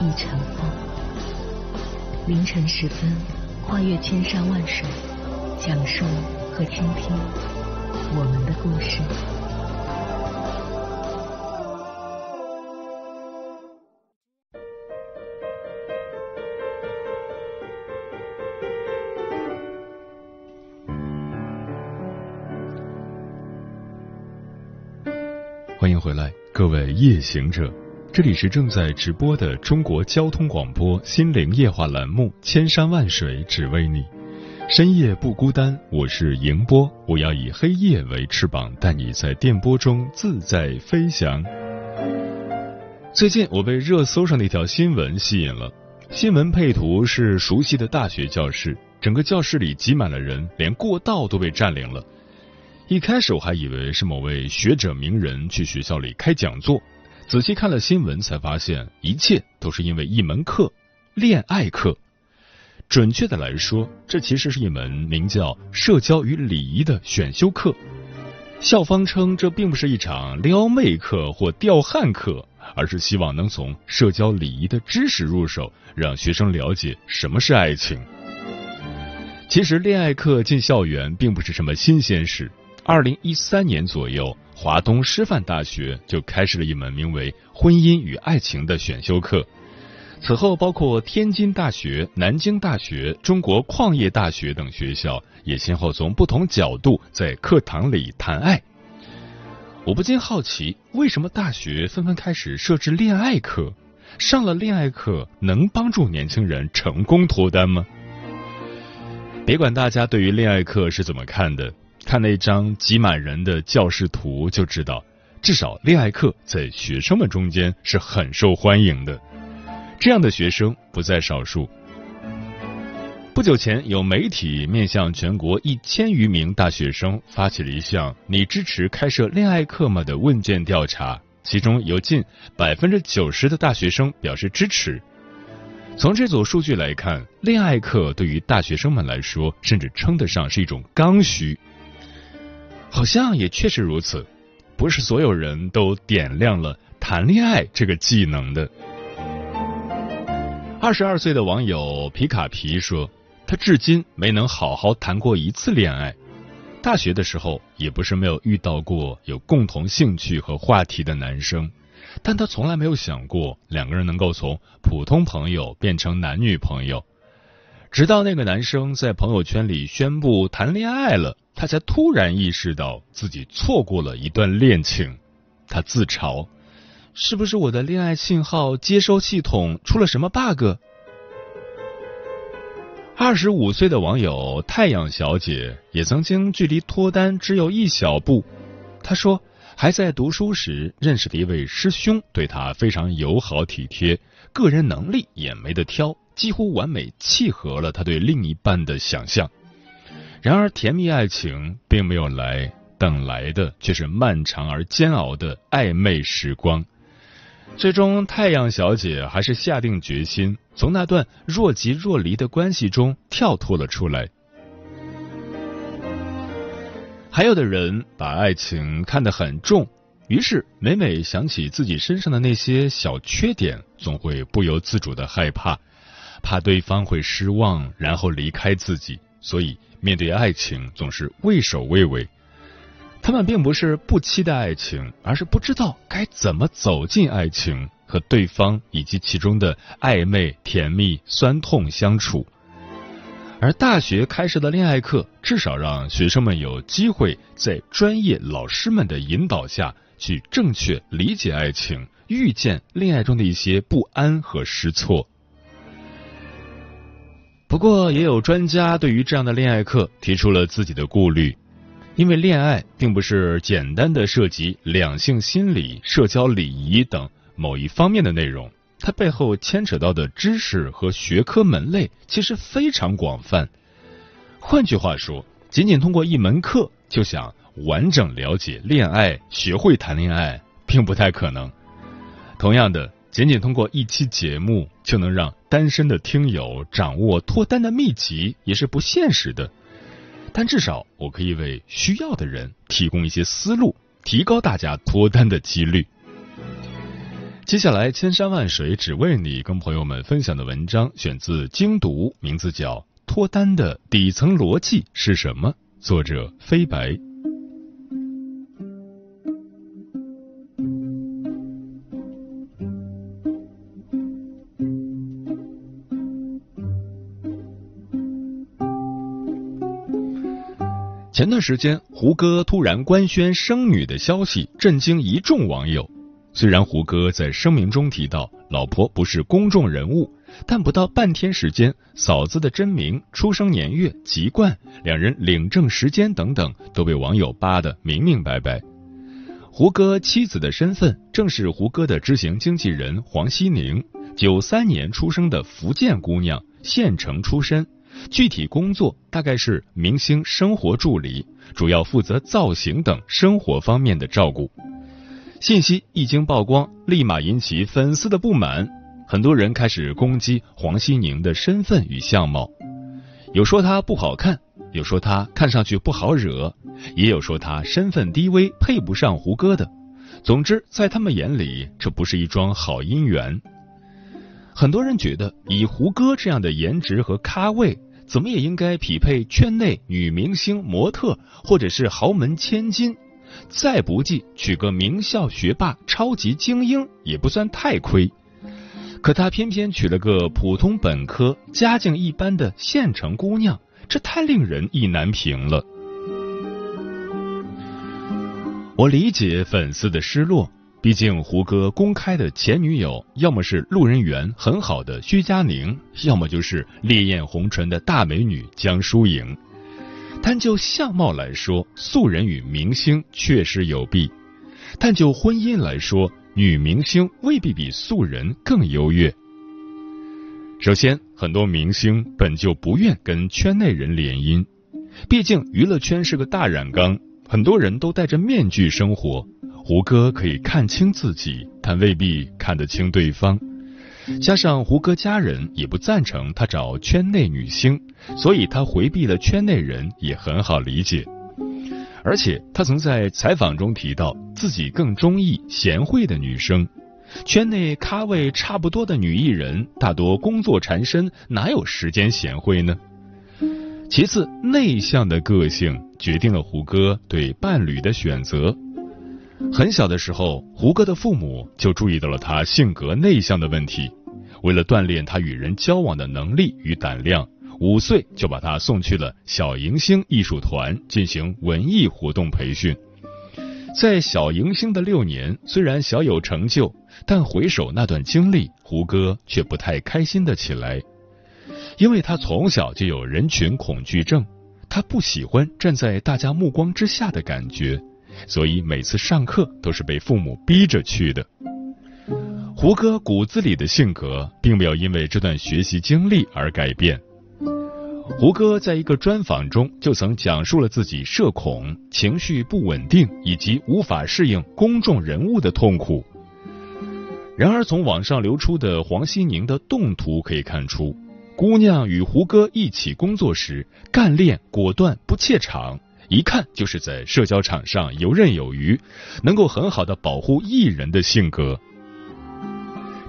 一场风，凌晨时分，跨越千山万水，讲述和倾听我们的故事。欢迎回来，各位夜行者。这里是正在直播的中国交通广播心灵夜话栏目《千山万水只为你》，深夜不孤单。我是迎波，我要以黑夜为翅膀，带你在电波中自在飞翔。最近我被热搜上的一条新闻吸引了，新闻配图是熟悉的大学教室，整个教室里挤满了人，连过道都被占领了。一开始我还以为是某位学者名人去学校里开讲座。仔细看了新闻，才发现一切都是因为一门课——恋爱课。准确的来说，这其实是一门名叫“社交与礼仪”的选修课。校方称，这并不是一场撩妹课或吊汉课，而是希望能从社交礼仪的知识入手，让学生了解什么是爱情。其实，恋爱课进校园并不是什么新鲜事。二零一三年左右。华东师范大学就开始了一门名为《婚姻与爱情》的选修课。此后，包括天津大学、南京大学、中国矿业大学等学校也先后从不同角度在课堂里谈爱。我不禁好奇，为什么大学纷纷开始设置恋爱课？上了恋爱课，能帮助年轻人成功脱单吗？别管大家对于恋爱课是怎么看的。看那张挤满人的教室图，就知道至少恋爱课在学生们中间是很受欢迎的。这样的学生不在少数。不久前，有媒体面向全国一千余名大学生发起了一项“你支持开设恋爱课吗”的问卷调查，其中有近百分之九十的大学生表示支持。从这组数据来看，恋爱课对于大学生们来说，甚至称得上是一种刚需。好像也确实如此，不是所有人都点亮了谈恋爱这个技能的。二十二岁的网友皮卡皮说，他至今没能好好谈过一次恋爱。大学的时候也不是没有遇到过有共同兴趣和话题的男生，但他从来没有想过两个人能够从普通朋友变成男女朋友。直到那个男生在朋友圈里宣布谈恋爱了，他才突然意识到自己错过了一段恋情。他自嘲：“是不是我的恋爱信号接收系统出了什么 bug？” 二十五岁的网友太阳小姐也曾经距离脱单只有一小步。她说：“还在读书时认识的一位师兄，对她非常友好体贴，个人能力也没得挑。”几乎完美契合了他对另一半的想象，然而甜蜜爱情并没有来，等来的却是漫长而煎熬的暧昧时光。最终，太阳小姐还是下定决心，从那段若即若离的关系中跳脱了出来。还有的人把爱情看得很重，于是每每想起自己身上的那些小缺点，总会不由自主的害怕。怕对方会失望，然后离开自己，所以面对爱情总是畏首畏尾。他们并不是不期待爱情，而是不知道该怎么走进爱情，和对方以及其中的暧昧、甜蜜、酸痛相处。而大学开设的恋爱课，至少让学生们有机会在专业老师们的引导下去正确理解爱情，遇见恋爱中的一些不安和失措。不过，也有专家对于这样的恋爱课提出了自己的顾虑，因为恋爱并不是简单的涉及两性心理、社交礼仪等某一方面的内容，它背后牵扯到的知识和学科门类其实非常广泛。换句话说，仅仅通过一门课就想完整了解恋爱、学会谈恋爱，并不太可能。同样的。仅仅通过一期节目就能让单身的听友掌握脱单的秘籍也是不现实的，但至少我可以为需要的人提供一些思路，提高大家脱单的几率。接下来，千山万水只为你，跟朋友们分享的文章选自《精读》，名字叫《脱单的底层逻辑是什么》，作者飞白。前段时间，胡歌突然官宣生女的消息，震惊一众网友。虽然胡歌在声明中提到，老婆不是公众人物，但不到半天时间，嫂子的真名、出生年月、籍贯、两人领证时间等等，都被网友扒得明明白白。胡歌妻子的身份，正是胡歌的知行经纪人黄希宁，九三年出生的福建姑娘，县城出身。具体工作大概是明星生活助理，主要负责造型等生活方面的照顾。信息一经曝光，立马引起粉丝的不满，很多人开始攻击黄熙宁的身份与相貌，有说她不好看，有说她看上去不好惹，也有说她身份低微配不上胡歌的。总之，在他们眼里，这不是一桩好姻缘。很多人觉得，以胡歌这样的颜值和咖位。怎么也应该匹配圈内女明星、模特，或者是豪门千金，再不济娶个名校学霸、超级精英也不算太亏。可他偏偏娶了个普通本科、家境一般的县城姑娘，这太令人意难平了。我理解粉丝的失落。毕竟，胡歌公开的前女友要么是路人缘很好的薛佳凝，要么就是烈焰红唇的大美女江疏影。但就相貌来说，素人与明星确实有弊；但就婚姻来说，女明星未必比素人更优越。首先，很多明星本就不愿跟圈内人联姻，毕竟娱乐圈是个大染缸。很多人都戴着面具生活，胡歌可以看清自己，但未必看得清对方。加上胡歌家人也不赞成他找圈内女星，所以他回避了圈内人也很好理解。而且他曾在采访中提到，自己更中意贤惠的女生。圈内咖位差不多的女艺人，大多工作缠身，哪有时间贤惠呢？其次，内向的个性决定了胡歌对伴侣的选择。很小的时候，胡歌的父母就注意到了他性格内向的问题。为了锻炼他与人交往的能力与胆量，五岁就把他送去了小迎星艺术团进行文艺活动培训。在小迎星的六年，虽然小有成就，但回首那段经历，胡歌却不太开心的起来。因为他从小就有人群恐惧症，他不喜欢站在大家目光之下的感觉，所以每次上课都是被父母逼着去的。胡歌骨子里的性格并没有因为这段学习经历而改变。胡歌在一个专访中就曾讲述了自己社恐、情绪不稳定以及无法适应公众人物的痛苦。然而，从网上流出的黄心宁的动图可以看出。姑娘与胡歌一起工作时，干练果断，不怯场，一看就是在社交场上游刃有余，能够很好的保护艺人的性格。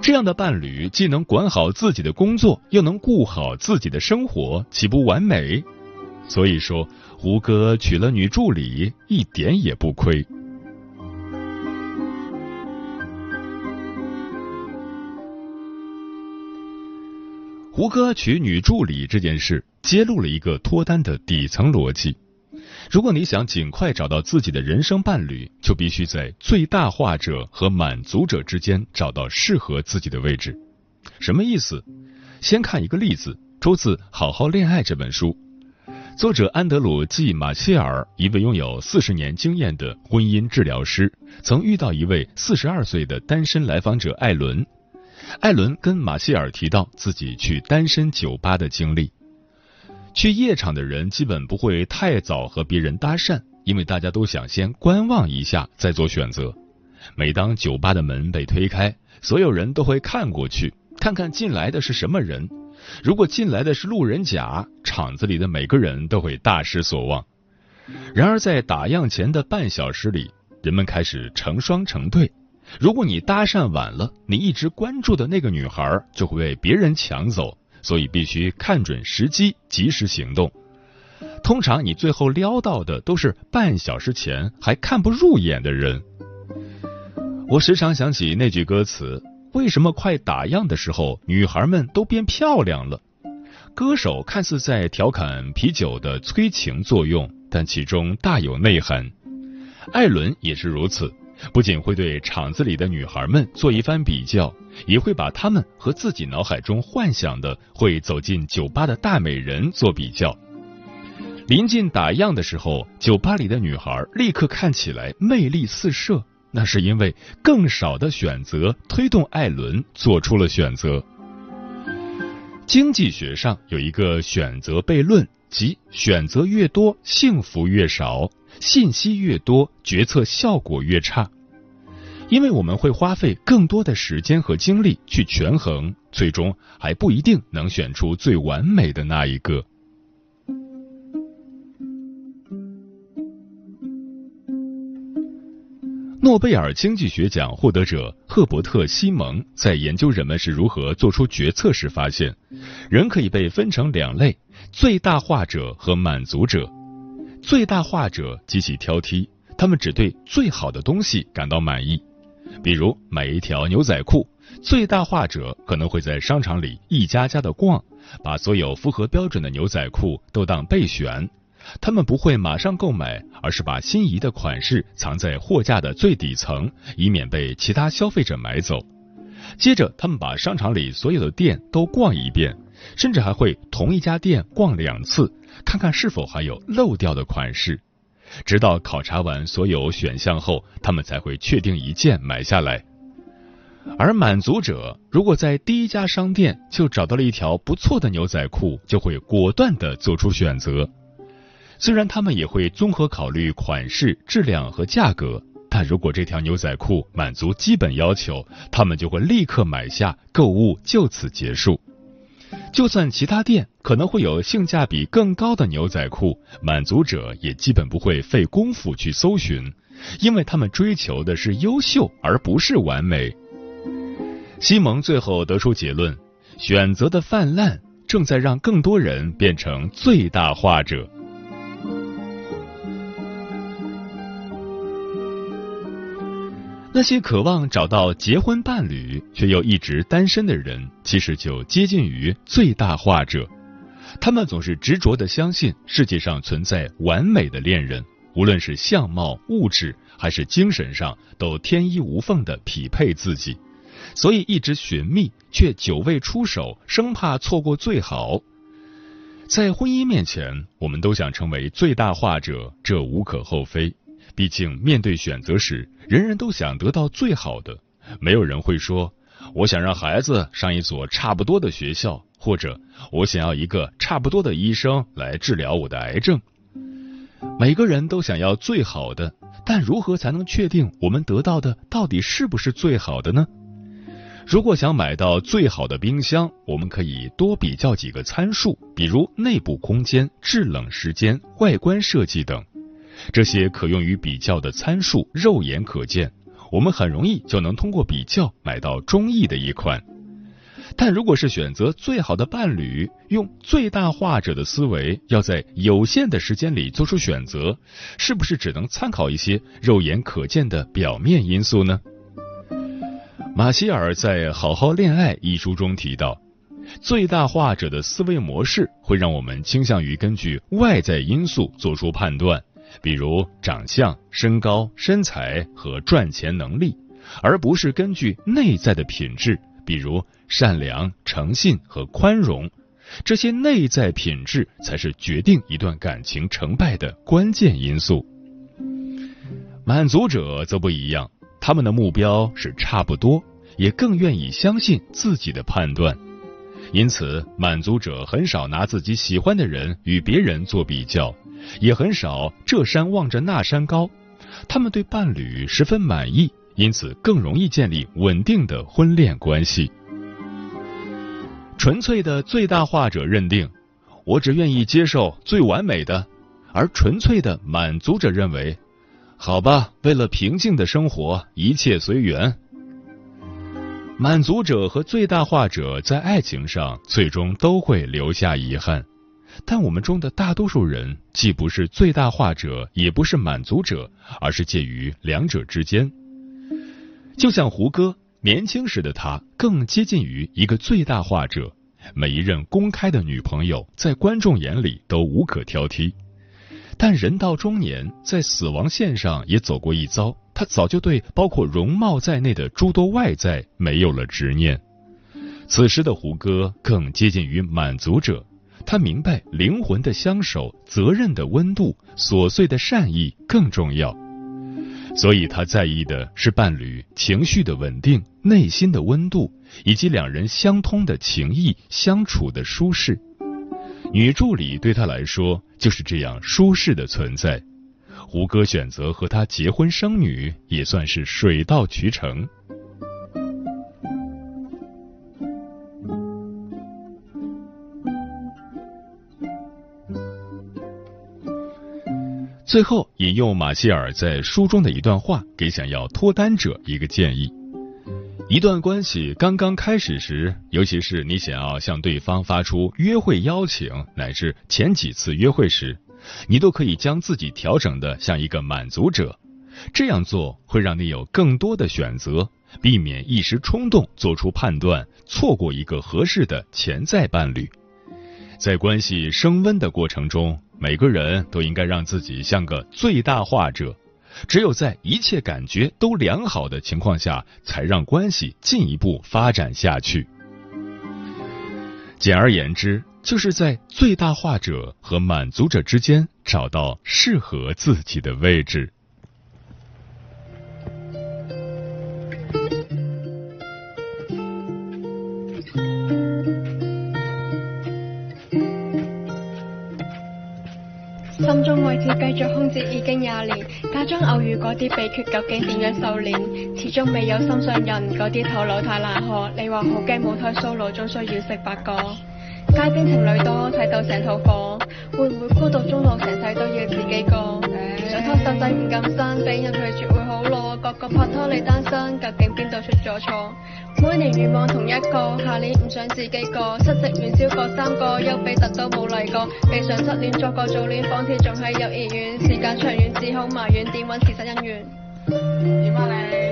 这样的伴侣既能管好自己的工作，又能顾好自己的生活，岂不完美？所以说，胡歌娶了女助理一点也不亏。胡歌娶女助理这件事揭露了一个脱单的底层逻辑。如果你想尽快找到自己的人生伴侣，就必须在最大化者和满足者之间找到适合自己的位置。什么意思？先看一个例子，出自《好好恋爱》这本书，作者安德鲁·季马歇尔，一位拥有四十年经验的婚姻治疗师，曾遇到一位四十二岁的单身来访者艾伦。艾伦跟马歇尔提到自己去单身酒吧的经历。去夜场的人基本不会太早和别人搭讪，因为大家都想先观望一下再做选择。每当酒吧的门被推开，所有人都会看过去，看看进来的是什么人。如果进来的是路人甲，场子里的每个人都会大失所望。然而，在打烊前的半小时里，人们开始成双成对。如果你搭讪晚了，你一直关注的那个女孩就会被别人抢走，所以必须看准时机，及时行动。通常你最后撩到的都是半小时前还看不入眼的人。我时常想起那句歌词：“为什么快打烊的时候，女孩们都变漂亮了？”歌手看似在调侃啤酒的催情作用，但其中大有内涵。艾伦也是如此。不仅会对厂子里的女孩们做一番比较，也会把她们和自己脑海中幻想的会走进酒吧的大美人做比较。临近打烊的时候，酒吧里的女孩立刻看起来魅力四射，那是因为更少的选择推动艾伦做出了选择。经济学上有一个选择悖论。即选择越多，幸福越少；信息越多，决策效果越差。因为我们会花费更多的时间和精力去权衡，最终还不一定能选出最完美的那一个。诺贝尔经济学奖获得者赫伯特·西蒙在研究人们是如何做出决策时发现，人可以被分成两类。最大化者和满足者，最大化者极其挑剔，他们只对最好的东西感到满意。比如买一条牛仔裤，最大化者可能会在商场里一家家的逛，把所有符合标准的牛仔裤都当备选。他们不会马上购买，而是把心仪的款式藏在货架的最底层，以免被其他消费者买走。接着，他们把商场里所有的店都逛一遍。甚至还会同一家店逛两次，看看是否还有漏掉的款式，直到考察完所有选项后，他们才会确定一件买下来。而满足者如果在第一家商店就找到了一条不错的牛仔裤，就会果断地做出选择。虽然他们也会综合考虑款式、质量和价格，但如果这条牛仔裤满足基本要求，他们就会立刻买下，购物就此结束。就算其他店可能会有性价比更高的牛仔裤，满足者也基本不会费功夫去搜寻，因为他们追求的是优秀而不是完美。西蒙最后得出结论：选择的泛滥正在让更多人变成最大化者。那些渴望找到结婚伴侣却又一直单身的人，其实就接近于最大化者。他们总是执着地相信世界上存在完美的恋人，无论是相貌、物质还是精神上，都天衣无缝地匹配自己，所以一直寻觅却久未出手，生怕错过最好。在婚姻面前，我们都想成为最大化者，这无可厚非。毕竟，面对选择时，人人都想得到最好的。没有人会说：“我想让孩子上一所差不多的学校，或者我想要一个差不多的医生来治疗我的癌症。”每个人都想要最好的，但如何才能确定我们得到的到底是不是最好的呢？如果想买到最好的冰箱，我们可以多比较几个参数，比如内部空间、制冷时间、外观设计等。这些可用于比较的参数肉眼可见，我们很容易就能通过比较买到中意的一款。但如果是选择最好的伴侣，用最大化者的思维要在有限的时间里做出选择，是不是只能参考一些肉眼可见的表面因素呢？马歇尔在《好好恋爱》一书中提到，最大化者的思维模式会让我们倾向于根据外在因素做出判断。比如长相、身高、身材和赚钱能力，而不是根据内在的品质，比如善良、诚信和宽容，这些内在品质才是决定一段感情成败的关键因素。满足者则不一样，他们的目标是差不多，也更愿意相信自己的判断。因此，满足者很少拿自己喜欢的人与别人做比较，也很少这山望着那山高。他们对伴侣十分满意，因此更容易建立稳定的婚恋关系。纯粹的最大化者认定，我只愿意接受最完美的；而纯粹的满足者认为，好吧，为了平静的生活，一切随缘。满足者和最大化者在爱情上最终都会留下遗憾，但我们中的大多数人既不是最大化者，也不是满足者，而是介于两者之间。就像胡歌，年轻时的他更接近于一个最大化者，每一任公开的女朋友在观众眼里都无可挑剔。但人到中年，在死亡线上也走过一遭。他早就对包括容貌在内的诸多外在没有了执念，此时的胡歌更接近于满足者。他明白灵魂的相守、责任的温度、琐碎的善意更重要，所以他在意的是伴侣情绪的稳定、内心的温度以及两人相通的情谊、相处的舒适。女助理对他来说就是这样舒适的存在。胡歌选择和他结婚生女，也算是水到渠成。最后，引用马歇尔在书中的一段话，给想要脱单者一个建议：一段关系刚刚开始时，尤其是你想要向对方发出约会邀请，乃至前几次约会时。你都可以将自己调整的像一个满足者，这样做会让你有更多的选择，避免一时冲动做出判断，错过一个合适的潜在伴侣。在关系升温的过程中，每个人都应该让自己像个最大化者，只有在一切感觉都良好的情况下，才让关系进一步发展下去。简而言之。就是在最大化者和满足者之间找到适合自己的位置。心中位置继续空置已经廿年，假装偶遇嗰啲秘诀究竟点样修炼？始终未有心上人，嗰啲头脑太难学。你话好惊冇胎 solo，终需要食八个。街边情侣多，睇到成套房，会唔会孤独中老，成世都要自己过？想拖手仔唔敢伸，俾人拒绝会好落。个个拍拖你单身，究竟边度出咗错？每年愿望同一个，下年唔想自己过。失職元宵过三个，丘比特都冇嚟过。未想失恋作个早恋，放天仲喺幼儿园，时间长远只好埋怨，点搵事实姻缘？点啊你？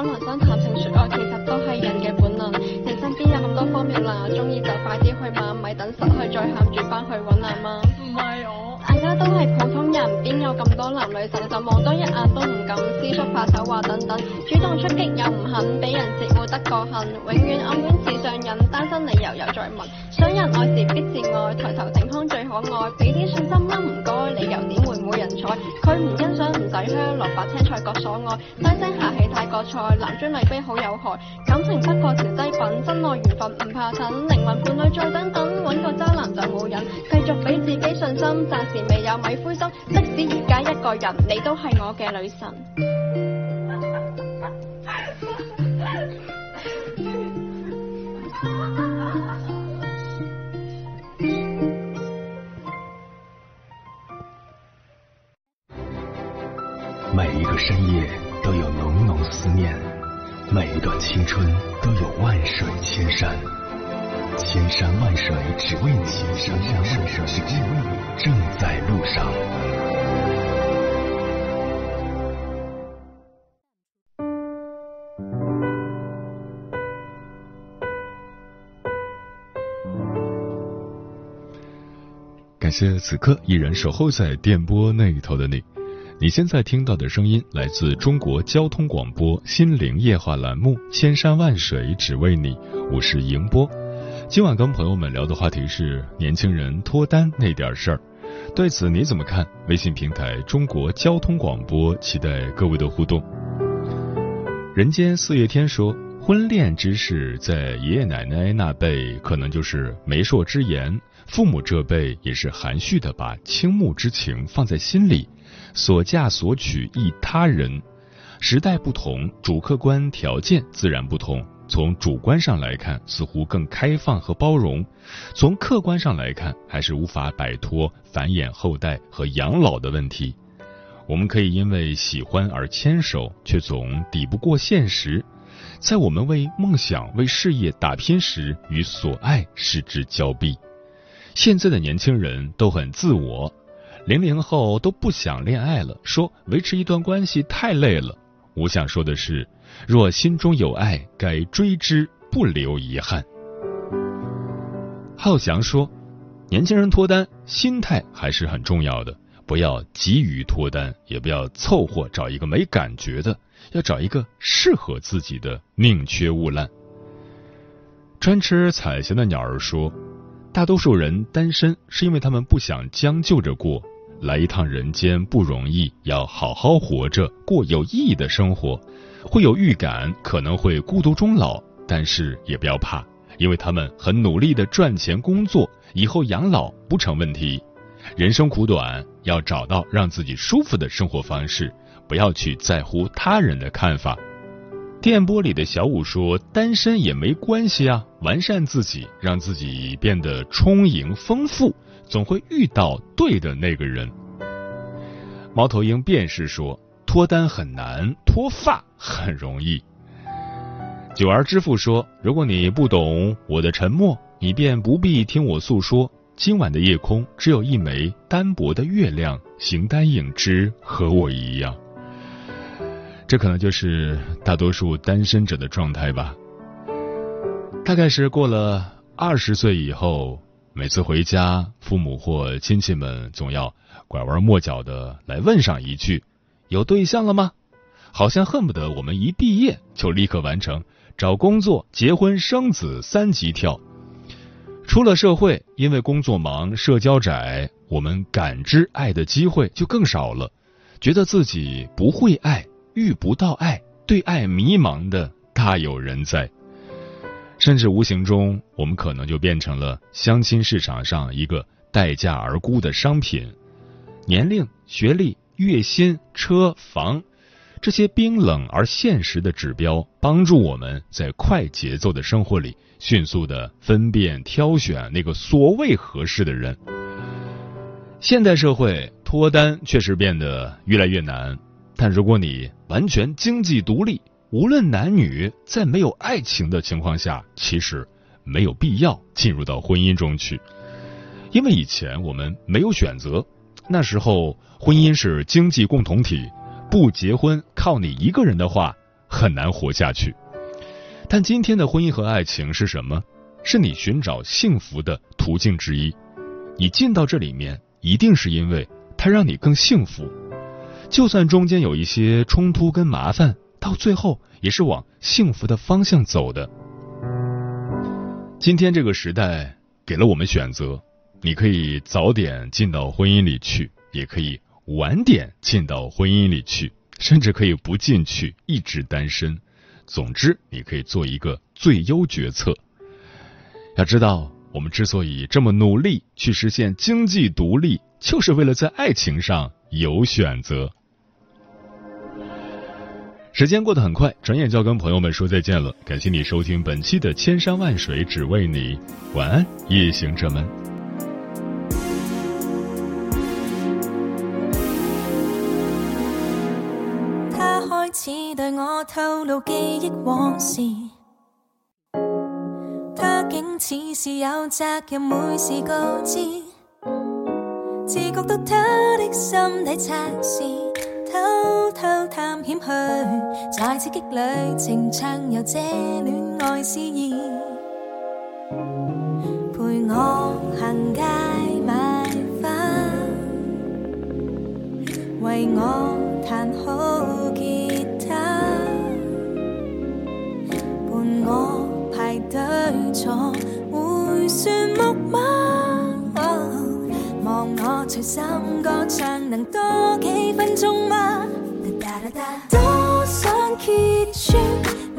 可男生谈情说爱，其实都系人嘅本能。人身边有咁多方面啦，中意就快啲去嘛，咪等失去再喊住翻去搵男啊！唔系我，大家都系普通人，边有咁多男女生就望多一眼都唔敢伸出把手话等等，主动出击又唔肯，俾人折护得过恨，永远暗恋至上瘾，单身理由又再问，想人爱时必自爱，抬头挺胸。爱，俾啲信心啦，唔该，你又点会冇人睬？佢唔欣赏唔使香，萝卜青菜各所爱，低声下气太国菜，男尊女卑好有害。感情不过调剂品，真爱缘分唔怕诊，灵魂伴侣再等等，搵个渣男就冇瘾，继续俾自己信心，暂时未有米灰心，即使而家一个人，你都系我嘅女神。千山，千山万水只为你，正在路上。感谢此刻依然守候在电波那一头的你，你现在听到的声音来自中国交通广播《心灵夜话》栏目，《千山万水只为你》。我是迎波，今晚跟朋友们聊的话题是年轻人脱单那点事儿，对此你怎么看？微信平台中国交通广播期待各位的互动。人间四月天说，婚恋之事在爷爷奶奶那辈可能就是媒妁之言，父母这辈也是含蓄的把倾慕之情放在心里，所嫁所娶亦他人。时代不同，主客观条件自然不同。从主观上来看，似乎更开放和包容；从客观上来看，还是无法摆脱繁衍后代和养老的问题。我们可以因为喜欢而牵手，却总抵不过现实。在我们为梦想、为事业打拼时，与所爱失之交臂。现在的年轻人都很自我，零零后都不想恋爱了，说维持一段关系太累了。我想说的是，若心中有爱，该追之不留遗憾。浩翔说，年轻人脱单心态还是很重要的，不要急于脱单，也不要凑合找一个没感觉的，要找一个适合自己的，宁缺毋滥。专吃彩霞的鸟儿说，大多数人单身是因为他们不想将就着过。来一趟人间不容易，要好好活着，过有意义的生活。会有预感，可能会孤独终老，但是也不要怕，因为他们很努力地赚钱工作，以后养老不成问题。人生苦短，要找到让自己舒服的生活方式，不要去在乎他人的看法。电波里的小五说：“单身也没关系啊，完善自己，让自己变得充盈丰富。”总会遇到对的那个人。猫头鹰便是说：“脱单很难，脱发很容易。”九之父说：“如果你不懂我的沉默，你便不必听我诉说。今晚的夜空只有一枚单薄的月亮，形单影只，和我一样。这可能就是大多数单身者的状态吧。大概是过了二十岁以后。”每次回家，父母或亲戚们总要拐弯抹角的来问上一句：“有对象了吗？”好像恨不得我们一毕业就立刻完成找工作、结婚、生子三级跳。出了社会，因为工作忙、社交窄，我们感知爱的机会就更少了，觉得自己不会爱、遇不到爱、对爱迷茫的，大有人在。甚至无形中，我们可能就变成了相亲市场上一个待价而沽的商品。年龄、学历、月薪、车房，这些冰冷而现实的指标，帮助我们在快节奏的生活里迅速的分辨、挑选那个所谓合适的人。现代社会脱单确实变得越来越难，但如果你完全经济独立，无论男女，在没有爱情的情况下，其实没有必要进入到婚姻中去，因为以前我们没有选择，那时候婚姻是经济共同体，不结婚靠你一个人的话很难活下去。但今天的婚姻和爱情是什么？是你寻找幸福的途径之一，你进到这里面，一定是因为它让你更幸福，就算中间有一些冲突跟麻烦。到最后也是往幸福的方向走的。今天这个时代给了我们选择，你可以早点进到婚姻里去，也可以晚点进到婚姻里去，甚至可以不进去，一直单身。总之，你可以做一个最优决策。要知道，我们之所以这么努力去实现经济独立，就是为了在爱情上有选择。时间过得很快，转眼就要跟朋友们说再见了。感谢你收听本期的《千山万水只为你》，晚安，夜行者们。他开始对我透露记忆往事，他竟似是有责任每事告知，只觉得他的心底测试。偷探险去，在刺激里情唱游，这恋爱诗意。陪我行街买花，为我弹好吉他，伴我排队坐回旋木马。望我随心歌唱，能多几分钟吗？ 따라다 도선 키친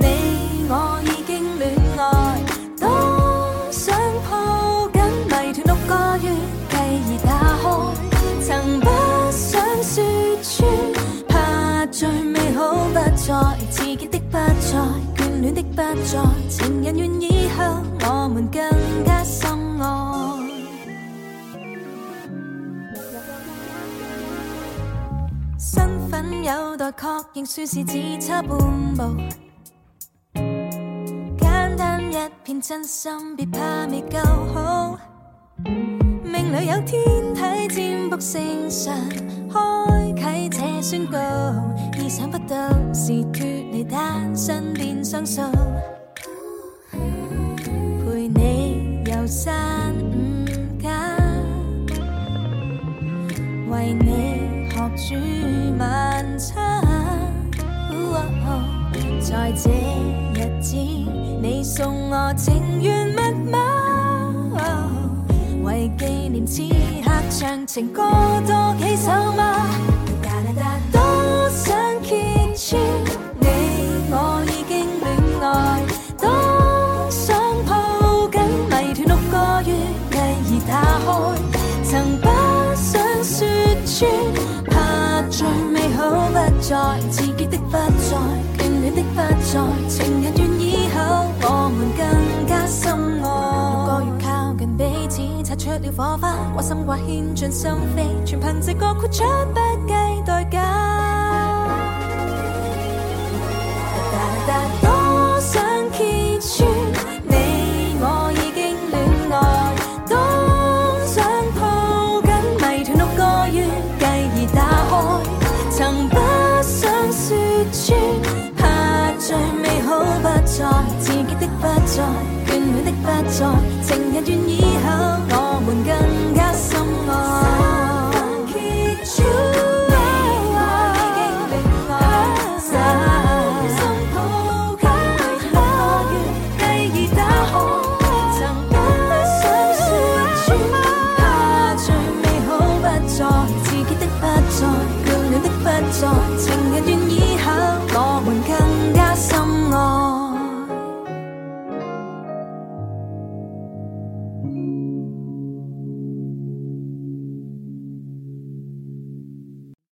在確認算是只差半步，簡單一片真心，別怕未夠好。命里有天體占卜星相，開啟這宣告，意想不到是脱離單身變相數，陪你遊山五間，為你學煮晚在这日子，你送我情愿密码，为纪念此刻唱情歌多几首吗？多想揭穿，你我已经恋爱，多想抱紧迷团六个月繼而打开，曾不想说穿，怕最美好不再，自己的不再。不再情人愿以后，我们更加深爱。若果要靠近彼此，擦出了火花，我心挂牵进心扉，全凭直觉豁出不计代价。